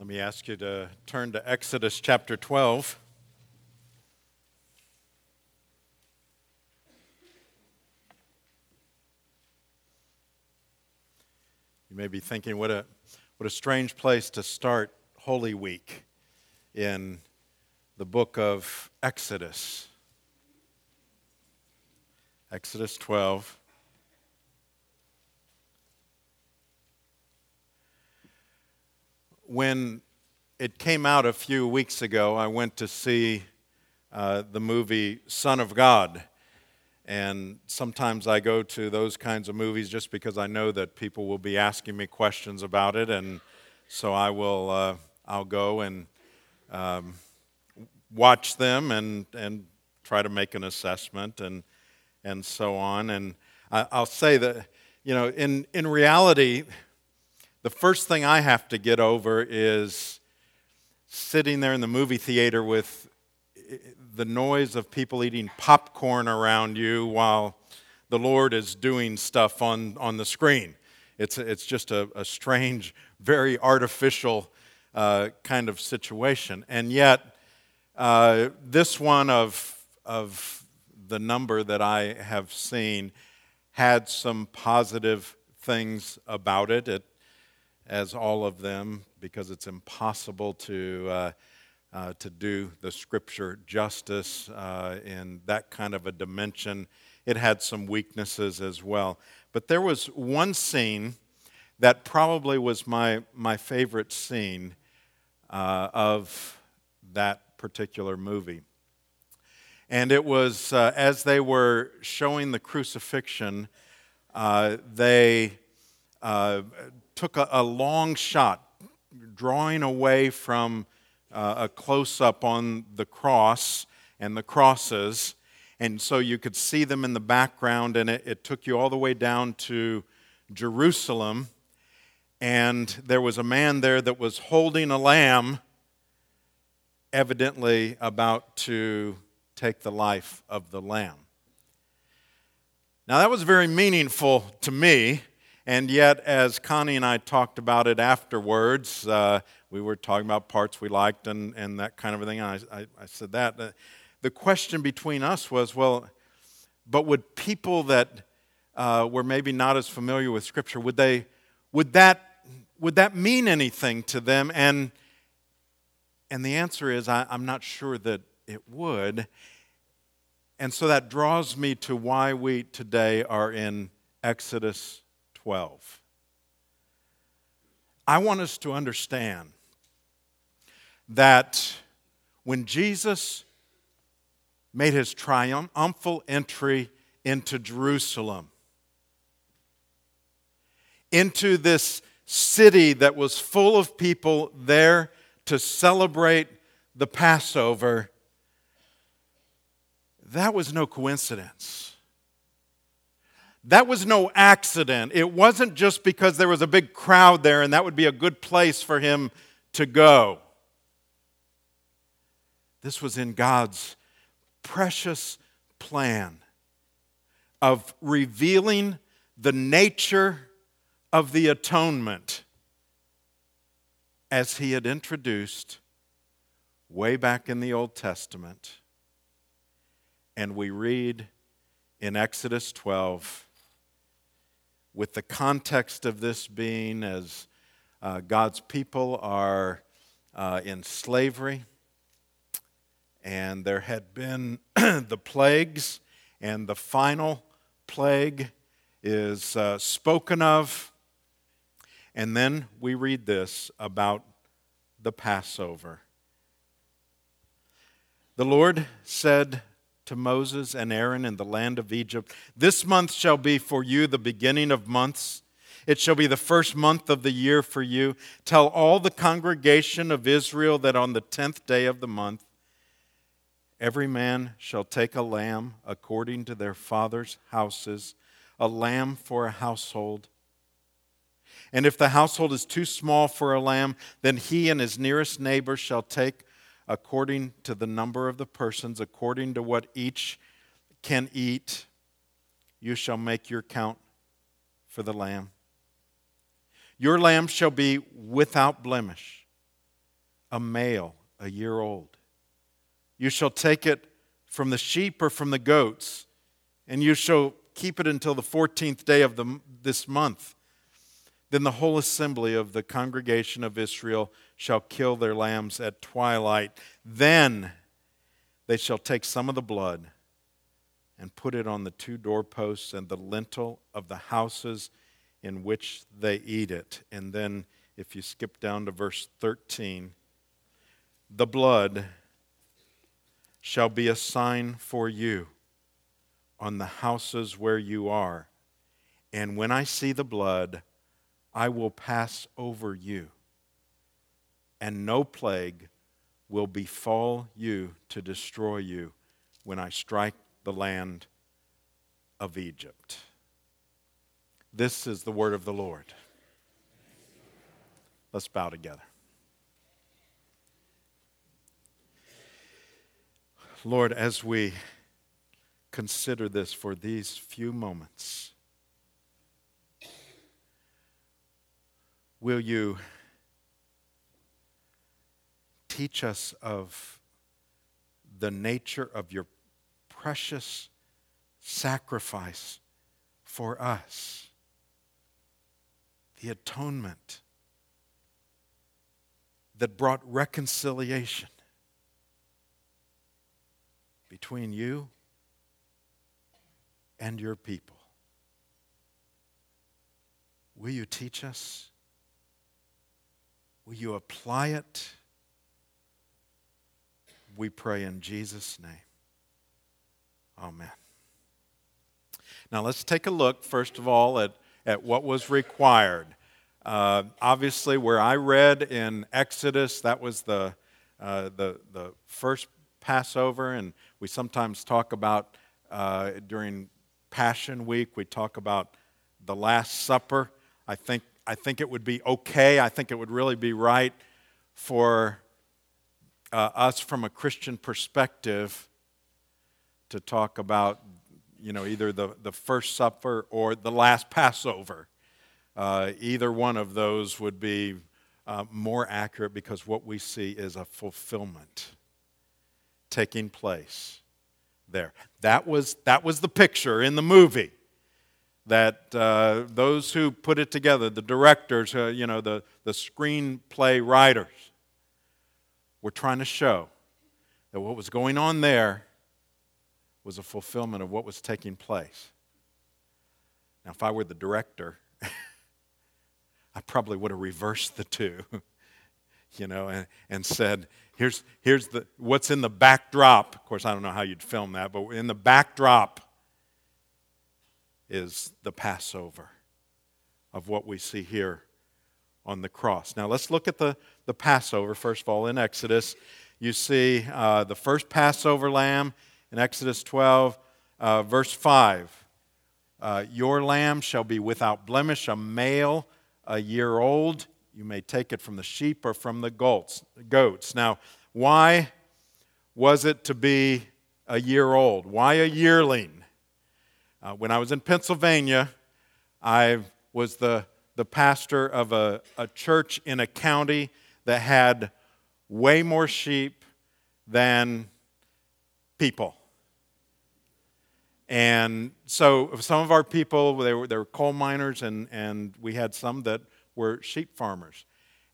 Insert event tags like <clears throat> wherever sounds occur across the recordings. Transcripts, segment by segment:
Let me ask you to turn to Exodus chapter 12. You may be thinking, what a, what a strange place to start Holy Week in the book of Exodus. Exodus 12. When it came out a few weeks ago, I went to see uh, the movie Son of God. And sometimes I go to those kinds of movies just because I know that people will be asking me questions about it. And so I will, uh, I'll go and um, watch them and, and try to make an assessment and, and so on. And I, I'll say that, you know, in, in reality, the first thing I have to get over is sitting there in the movie theater with the noise of people eating popcorn around you while the Lord is doing stuff on, on the screen. It's, it's just a, a strange, very artificial uh, kind of situation. And yet, uh, this one of, of the number that I have seen had some positive things about it, it as all of them, because it's impossible to. Uh, uh, to do the scripture justice uh, in that kind of a dimension. It had some weaknesses as well. But there was one scene that probably was my, my favorite scene uh, of that particular movie. And it was uh, as they were showing the crucifixion, uh, they took a, a long shot, drawing away from uh, a close up on the cross and the crosses. And so you could see them in the background, and it, it took you all the way down to Jerusalem. And there was a man there that was holding a lamb, evidently about to take the life of the lamb. Now, that was very meaningful to me. And yet, as Connie and I talked about it afterwards, uh, we were talking about parts we liked and, and that kind of thing. And I, I, I said that. Uh, the question between us was well, but would people that uh, were maybe not as familiar with Scripture, would, they, would, that, would that mean anything to them? And, and the answer is I, I'm not sure that it would. And so that draws me to why we today are in Exodus 12. I want us to understand that when Jesus made his triumphal entry into Jerusalem, into this city that was full of people there to celebrate the Passover, that was no coincidence. That was no accident. It wasn't just because there was a big crowd there and that would be a good place for him to go. This was in God's precious plan of revealing the nature of the atonement as he had introduced way back in the Old Testament. And we read in Exodus 12, with the context of this being as uh, God's people are uh, in slavery and there had been <clears throat> the plagues, and the final plague is uh, spoken of. And then we read this about the Passover. The Lord said to Moses and Aaron in the land of Egypt, This month shall be for you the beginning of months. It shall be the first month of the year for you. Tell all the congregation of Israel that on the tenth day of the month, Every man shall take a lamb according to their father's houses, a lamb for a household. And if the household is too small for a lamb, then he and his nearest neighbor shall take according to the number of the persons, according to what each can eat. You shall make your count for the lamb. Your lamb shall be without blemish. a male, a year old. You shall take it from the sheep or from the goats, and you shall keep it until the 14th day of the, this month. Then the whole assembly of the congregation of Israel shall kill their lambs at twilight. Then they shall take some of the blood and put it on the two doorposts and the lintel of the houses in which they eat it. And then, if you skip down to verse 13, the blood shall be a sign for you on the houses where you are. And when I see the blood, I will pass over you, and no plague will befall you to destroy you when I strike the land of Egypt. This is the word of the Lord. Let's bow together. Lord, as we consider this for these few moments, will you teach us of the nature of your precious sacrifice for us? the atonement that brought reconciliation between you and your people. Will you teach us? Will you apply it? We pray in Jesus' name. Amen. Now let's take a look, first of all, at at what was required. Uh, obviously, where I read in Exodus, that was the, uh, the, the first Passover, and we sometimes talk about uh, during Passion Week, we talk about the Last Supper. I think, I think it would be okay, I think it would really be right for uh, us from a Christian perspective to talk about you know, either the, the first supper or the last Passover. Uh, either one of those would be uh, more accurate because what we see is a fulfillment taking place there. That was, that was the picture in the movie that uh, those who put it together, the directors, uh, you know, the, the screenplay writers, were trying to show that what was going on there was a fulfillment of what was taking place. Now, if I were the director, <laughs> I probably would have reversed the two, <laughs> you know, and, and said, here's, here's the, what's in the backdrop. Of course, I don't know how you'd film that, but in the backdrop is the Passover of what we see here on the cross. Now, let's look at the, the Passover, first of all, in Exodus. You see uh, the first Passover lamb in Exodus 12, uh, verse 5. Uh, Your lamb shall be without blemish, a male, a year old. You may take it from the sheep or from the goats. goats. Now, why was it to be a year old? Why a yearling? Uh, when I was in Pennsylvania, I was the, the pastor of a, a church in a county that had way more sheep than people. And so some of our people, they were, they were coal miners, and, and we had some that were sheep farmers.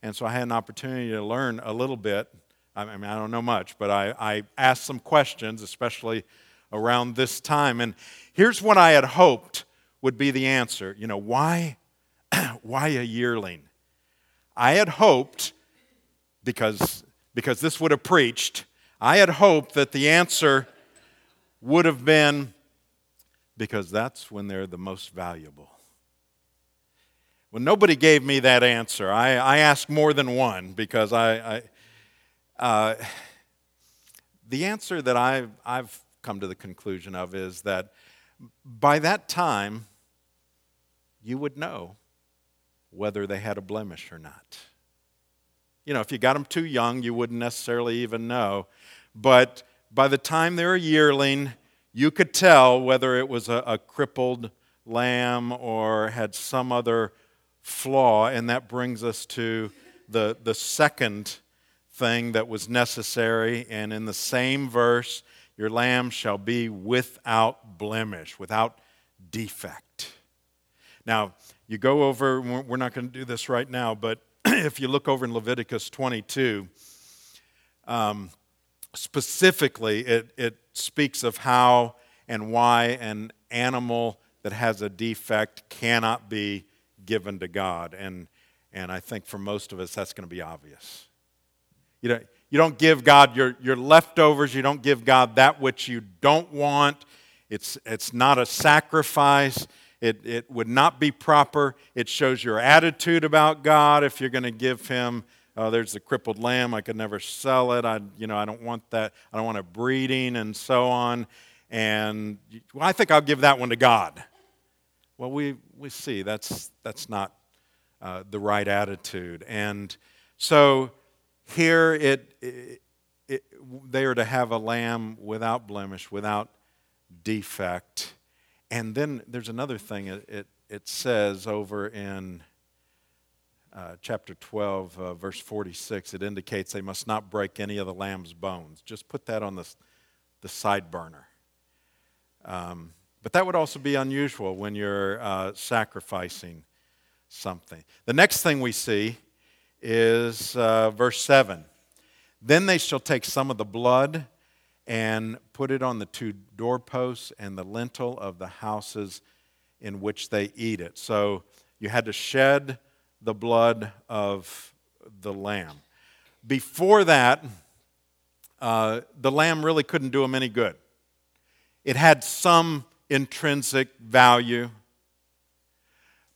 And so I had an opportunity to learn a little bit. I mean, I don't know much, but I, I asked some questions, especially around this time. And here's what I had hoped would be the answer. You know, why, <clears throat> why a yearling? I had hoped, because, because this would have preached, I had hoped that the answer would have been because that's when they're the most valuable. Well, nobody gave me that answer. I, I asked more than one because I, I uh, the answer that I've, I've come to the conclusion of is that by that time, you would know whether they had a blemish or not. You know, if you got them too young, you wouldn't necessarily even know. But by the time they're a yearling, you could tell whether it was a, a crippled lamb or had some other flaw, and that brings us to the, the second thing that was necessary. And in the same verse, your lamb shall be without blemish, without defect. Now, you go over, we're not going to do this right now, but <clears throat> if you look over in Leviticus 22, um, specifically, it, it speaks of how and why an animal that has a defect cannot be given to God. And, and I think for most of us, that's going to be obvious. You don't, you don't give God your, your leftovers, you don't give God that which you don't want. It's, it's not a sacrifice. It, it would not be proper. It shows your attitude about God if you're going to give Him oh, there's the crippled lamb. I could never sell it. I, you know, I don't want that. I don't want a breeding and so on. And well, I think I'll give that one to God. Well, we, we see that's, that's not uh, the right attitude. And so here it, it, it, they are to have a lamb without blemish, without defect. And then there's another thing it, it, it says over in uh, chapter 12, uh, verse 46, it indicates they must not break any of the lamb's bones. Just put that on the, the side burner. Um, but that would also be unusual when you're uh, sacrificing something. The next thing we see is uh, verse 7. Then they shall take some of the blood and put it on the two doorposts and the lintel of the houses in which they eat it. So you had to shed the blood of the lamb. Before that, uh, the lamb really couldn't do them any good. It had some intrinsic value,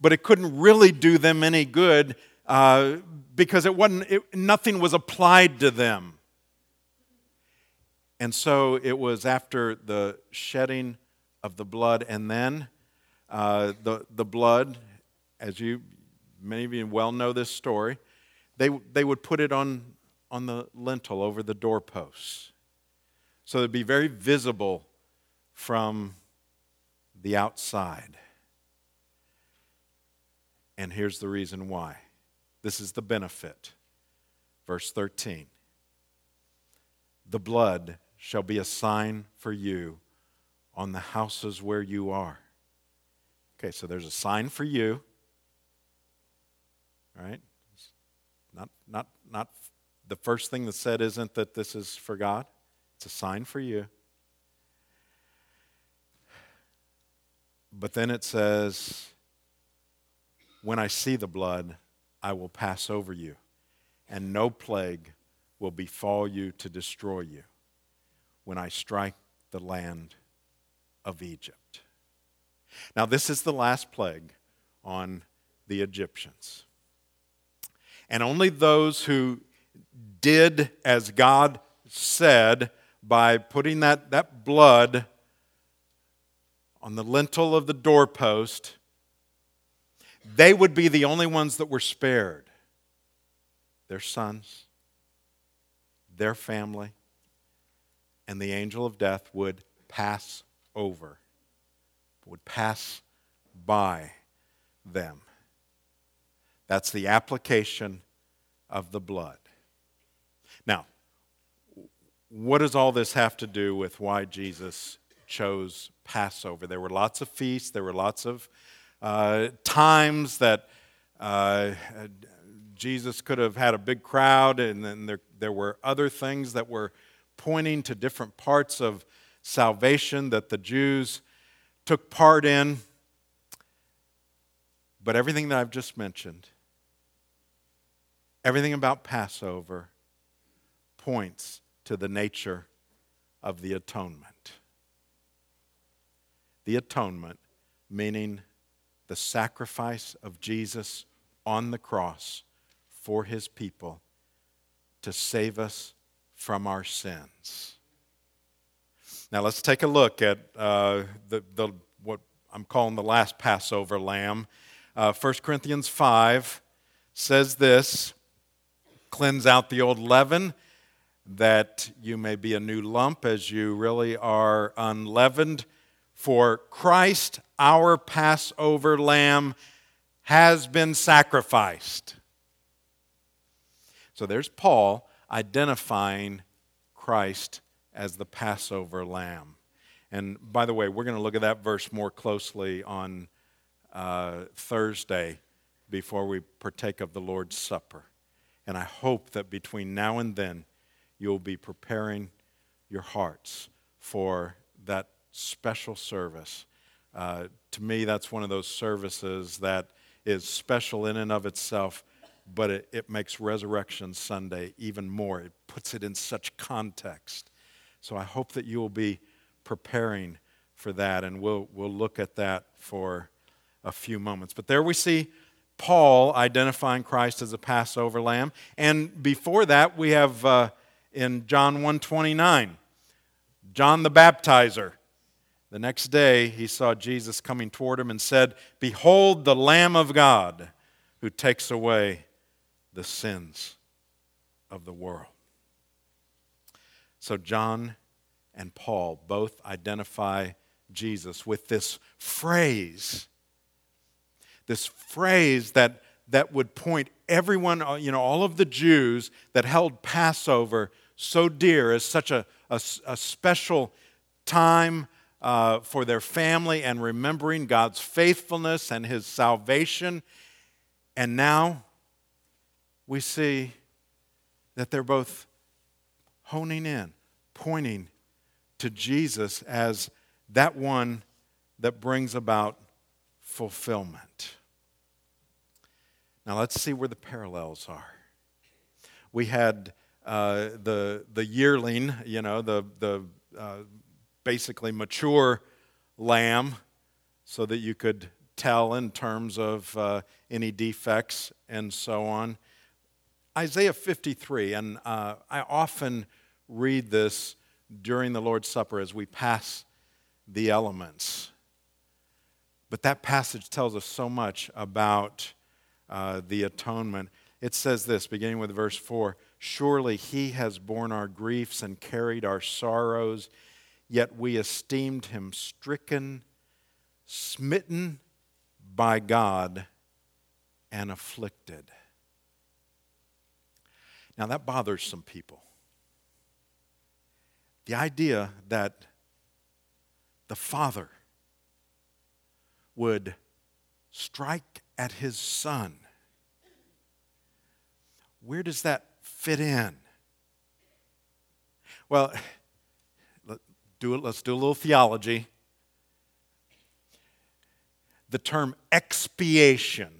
but it couldn't really do them any good uh, because it wasn't, it, nothing was applied to them. And so it was after the shedding of the blood, and then uh, the, the blood, as you, many of you well know this story, they, they would put it on, on the lintel over the doorposts. So it'd be very visible from the outside. And here's the reason why. This is the benefit. Verse 13 The blood shall be a sign for you on the houses where you are. Okay, so there's a sign for you right? Not, not, not the first thing that's said isn't that this is for God, it's a sign for you. But then it says, When I see the blood, I will pass over you, and no plague will befall you to destroy you when I strike the land of Egypt. Now, this is the last plague on the Egyptians. And only those who did as God said by putting that, that blood on the lintel of the doorpost, they would be the only ones that were spared. Their sons, their family, and the angel of death would pass over, would pass by them. That's the application of the blood. Now, what does all this have to do with why Jesus chose Passover? There were lots of feasts, there were lots of uh, times that uh, Jesus could have had a big crowd, and then there, there were other things that were pointing to different parts of salvation that the Jews took part in. But everything that I've just mentioned Everything about Passover points to the nature of the atonement. The atonement, meaning the sacrifice of Jesus on the cross for his people to save us from our sins. Now let's take a look at uh, the, the, what I'm calling the last Passover lamb. Uh, 1 Corinthians 5 says this cleanse out the old leaven, that you may be a new lump as you really are unleavened. For Christ, our Passover lamb, has been sacrificed. So there's Paul identifying Christ as the Passover lamb. And by the way, we're going to look at that verse more closely on uh, Thursday before we partake of the Lord's Supper. And I hope that between now and then, you'll be preparing your hearts for that special service. Uh, to me, that's one of those services that is special in and of itself, but it, it makes Resurrection Sunday even more. It puts it in such context. So I hope that you will be preparing for that, and we'll, we'll look at that for a few moments. But there we see Paul identifying Christ as a Passover lamb. And before that, we have uh, in John 129, John the Baptizer. The next day, he saw Jesus coming toward him and said, Behold the Lamb of God who takes away the sins of the world. So, John and Paul both identify Jesus with this phrase, this phrase that, that would point everyone, uh, you know, all of the Jews that held Passover so dear as such a, a, a special time uh, for their family and remembering God's faithfulness and His salvation. And now we see that they're both honing in, pointing to Jesus as that one that brings about fulfillment. Now let's see where the parallels are. We had uh, the, the yearling, you know, the, the uh, basically mature lamb, so that you could tell in terms of uh, any defects and so on. Isaiah 53, and uh, I often read this during the Lord's Supper as we pass the elements. But that passage tells us so much about uh, the atonement. It says this, beginning with verse 4 Surely he has borne our griefs and carried our sorrows, yet we esteemed him stricken, smitten by God, and afflicted. Now that bothers some people. The idea that the Father would strike at his Son. Where does that fit in? Well, <laughs> do it, let's do a little theology. The term expiation.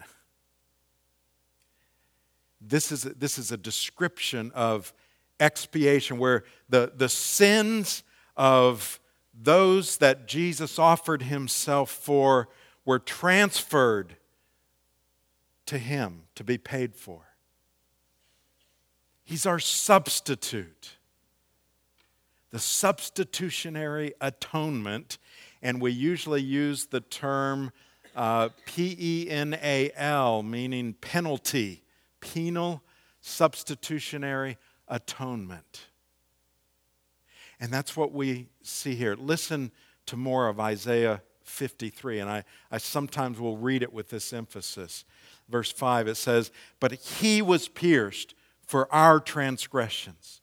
This is, this is a description of expiation, where the, the sins of those that Jesus offered himself for were transferred to him to be paid for. He's our substitute. The substitutionary atonement, and we usually use the term uh, P E N A L, meaning penalty, penal substitutionary atonement. And that's what we see here. Listen to more of Isaiah 53, and I, I sometimes will read it with this emphasis. Verse 5, it says, But he was pierced for our transgressions,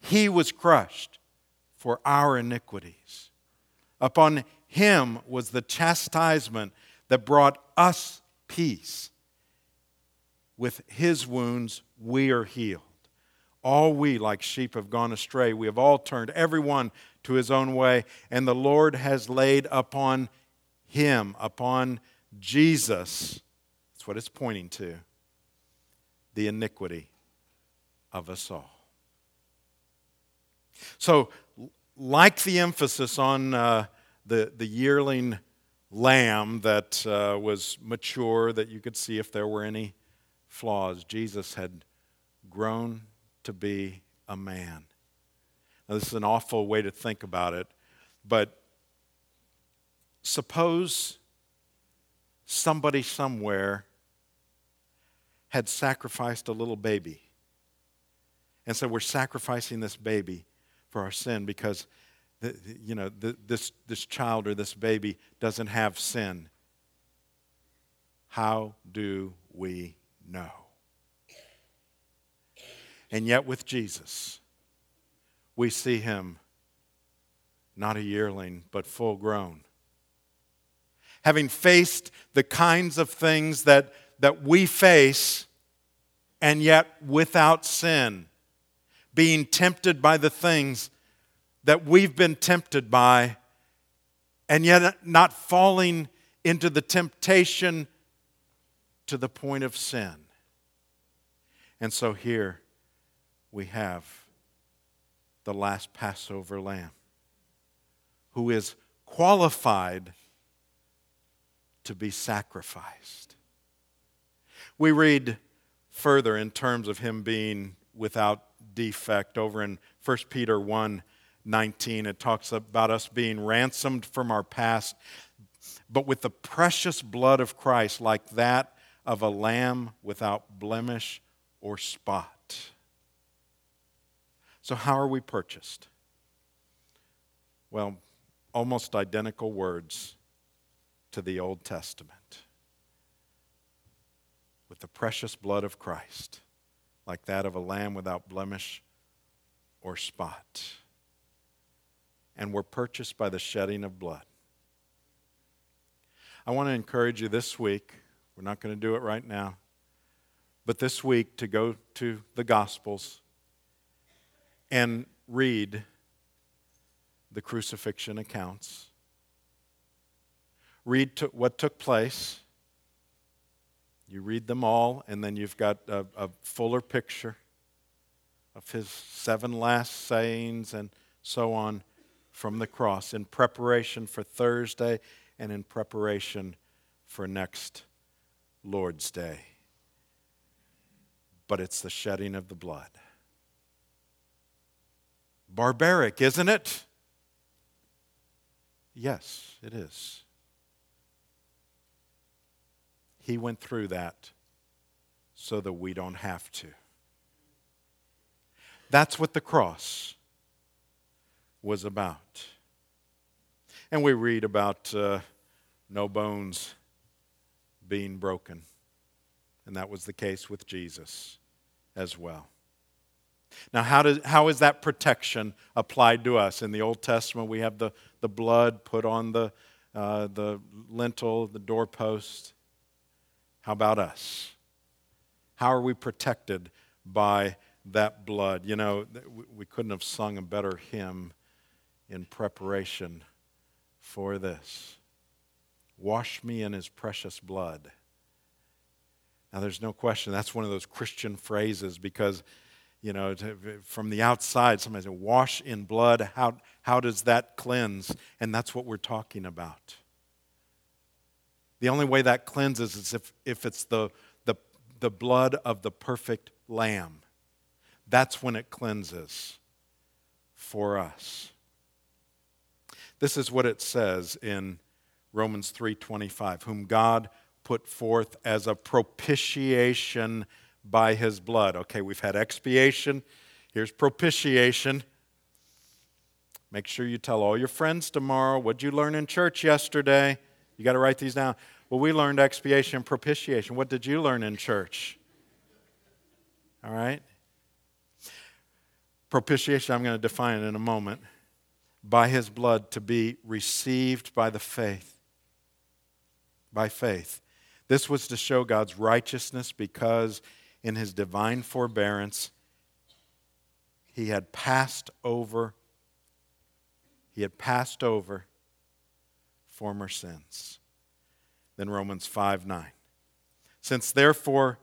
he was crushed for our iniquities. Upon him was the chastisement that brought us peace. With his wounds, we are healed. All we, like sheep, have gone astray. We have all turned everyone to his own way, and the Lord has laid upon him, upon Jesus, that's what it's pointing to, the iniquity of us all. So, like the emphasis on uh, the, the yearling lamb that uh, was mature, that you could see if there were any flaws, Jesus had grown to be a man. Now, this is an awful way to think about it, but suppose somebody somewhere had sacrificed a little baby and said, We're sacrificing this baby for our sin because you know, this, this child or this baby doesn't have sin. How do we know? And yet, with Jesus, we see him not a yearling, but full grown. Having faced the kinds of things that, that we face, and yet without sin, being tempted by the things that we've been tempted by, and yet not falling into the temptation to the point of sin. And so here we have the last Passover lamb who is qualified to be sacrificed. We read further in terms of him being without defect over in 1 Peter 1 19. It talks about us being ransomed from our past, but with the precious blood of Christ, like that of a lamb without blemish or spot. So, how are we purchased? Well, almost identical words to the Old Testament. With the precious blood of Christ, like that of a lamb without blemish or spot. And we're purchased by the shedding of blood. I want to encourage you this week, we're not going to do it right now, but this week to go to the Gospels and read the crucifixion accounts. Read what took place. You read them all, and then you've got a, a fuller picture of his seven last sayings and so on from the cross in preparation for Thursday and in preparation for next Lord's Day. But it's the shedding of the blood. Barbaric, isn't it? Yes, it is. He went through that so that we don't have to. That's what the cross was about. And we read about uh, no bones being broken. And that was the case with Jesus as well. Now, how, does, how is that protection applied to us? In the Old Testament, we have the, the blood put on the, uh, the lintel, the doorpost. How about us? How are we protected by that blood? You know, we couldn't have sung a better hymn in preparation for this. Wash me in his precious blood. Now, there's no question that's one of those Christian phrases because you know, to, from the outside, somebody said, wash in blood. How, how does that cleanse? And that's what we're talking about. The only way that cleanses is if, if it's the, the, the blood of the perfect lamb. That's when it cleanses for us. This is what it says in Romans 3:25, whom God put forth as a propitiation by his blood. Okay, we've had expiation. Here's propitiation. Make sure you tell all your friends tomorrow. What'd you learn in church yesterday? You got to write these down. Well, we learned expiation and propitiation. What did you learn in church? All right? Propitiation, I'm going to define it in a moment. By his blood to be received by the faith. By faith. This was to show God's righteousness because in his divine forbearance, he had passed over he had passed over former sins. Then Romans 5 9. Since therefore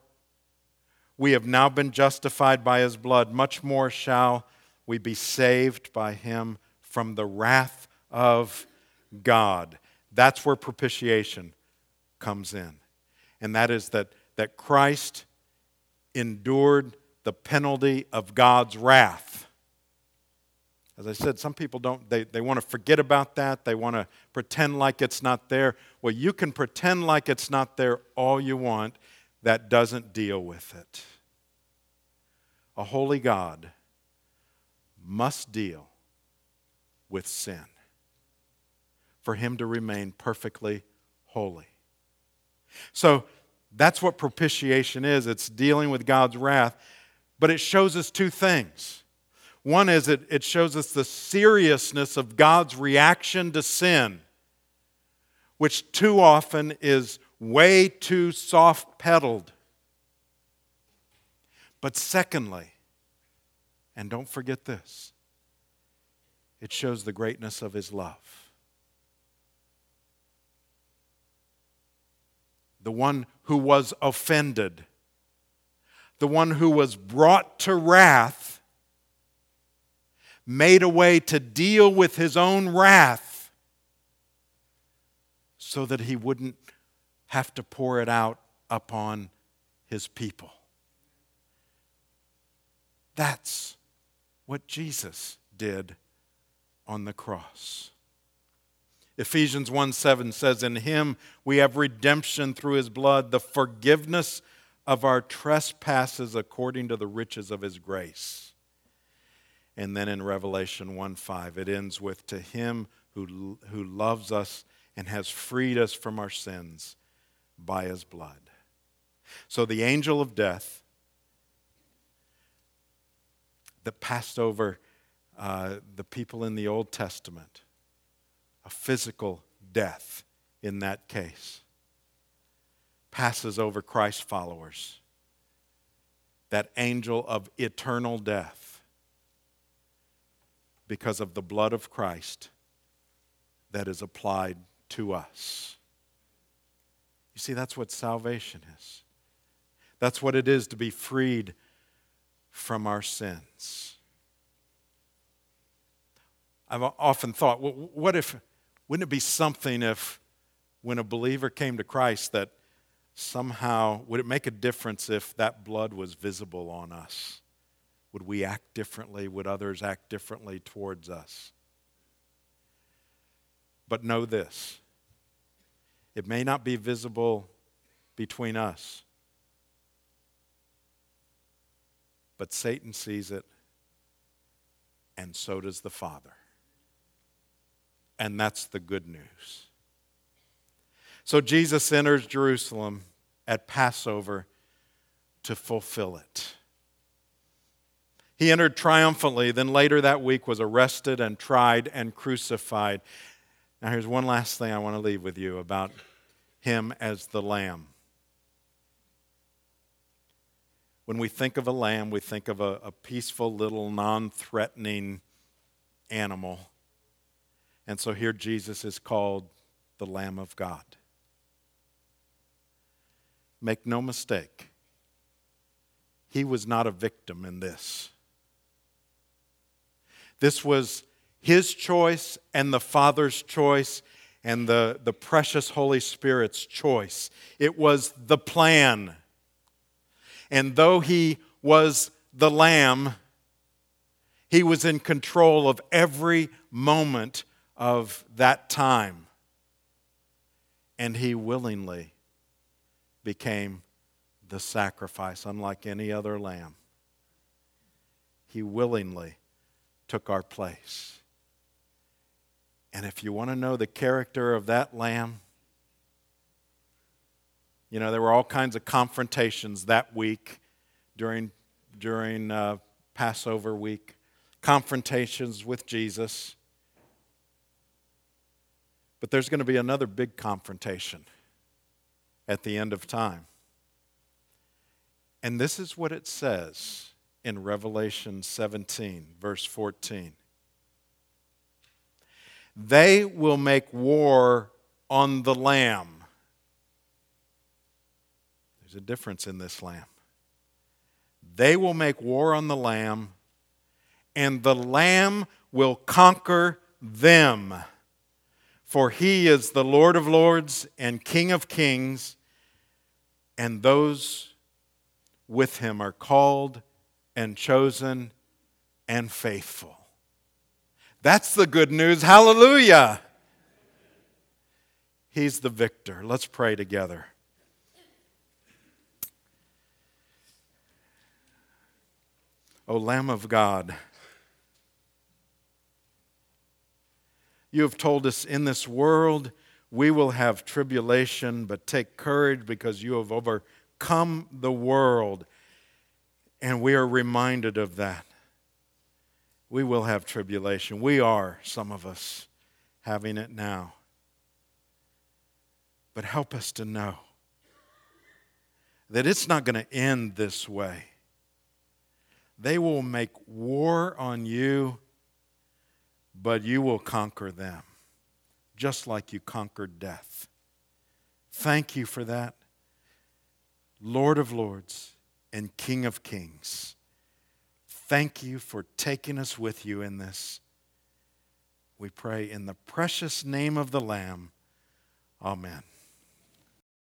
we have now been justified by his blood, much more shall we be saved by him from the wrath of God. That's where propitiation comes in. And that is that, that Christ endured the penalty of God's wrath. As I said, some people don't, they, they want to forget about that. They want to pretend like it's not there. Well, you can pretend like it's not there all you want. That doesn't deal with it. A holy God must deal with sin for him to remain perfectly holy. So, that's what propitiation is it's dealing with God's wrath. But it shows us two things. One is it, it shows us the seriousness of God's reaction to sin, which too often is way too soft pedaled. But secondly, and don't forget this, it shows the greatness of his love. The one who was offended, the one who was brought to wrath, made a way to deal with his own wrath so that he wouldn't have to pour it out upon his people. That's what Jesus did on the cross. Ephesians 1 7 says, In him we have redemption through his blood, the forgiveness of our trespasses according to the riches of his grace. And then in Revelation 1 5, it ends with, To him who, who loves us and has freed us from our sins by his blood. So the angel of death that passed over uh, the people in the Old Testament, a physical death in that case, passes over Christ's followers. That angel of eternal death, because of the blood of Christ that is applied to us. You see, that's what salvation is. That's what it is to be freed from our sins. I've often thought, well, what if, wouldn't it be something if, when a believer came to Christ, that somehow, would it make a difference if that blood was visible on us? Would we act differently? Would others act differently towards us? But know this it may not be visible between us, but Satan sees it, and so does the Father. And that's the good news. So Jesus enters Jerusalem at Passover to fulfill it. He entered triumphantly, then later that week was arrested and tried and crucified. Now, here's one last thing I want to leave with you about him as the lamb. When we think of a lamb, we think of a, a peaceful little non threatening animal. And so here Jesus is called the Lamb of God. Make no mistake, he was not a victim in this. This was his choice and the Father's choice and the, the precious Holy Spirit's choice. It was the plan. And though he was the Lamb, he was in control of every moment of that time. And he willingly became the sacrifice, unlike any other lamb. He willingly took our place. And if you want to know the character of that lamb, you know, there were all kinds of confrontations that week during, during uh, Passover week, confrontations with Jesus. But there's going to be another big confrontation at the end of time. And this is what it says in Revelation 17, verse 14. They will make war on the Lamb. There's a difference in this Lamb. They will make war on the Lamb, and the Lamb will conquer them. For he is the Lord of lords and King of kings, and those with him are called and chosen and faithful. That's the good news. Hallelujah. He's the victor. Let's pray together. O Lamb of God, you have told us in this world we will have tribulation, but take courage because you have overcome the world. And we are reminded of that. We will have tribulation. We are, some of us, having it now. But help us to know that it's not going to end this way. They will make war on you, but you will conquer them, just like you conquered death. Thank you for that. Lord of Lords and King of Kings, thank you for taking us with you in this. We pray in the precious name of the Lamb. Amen.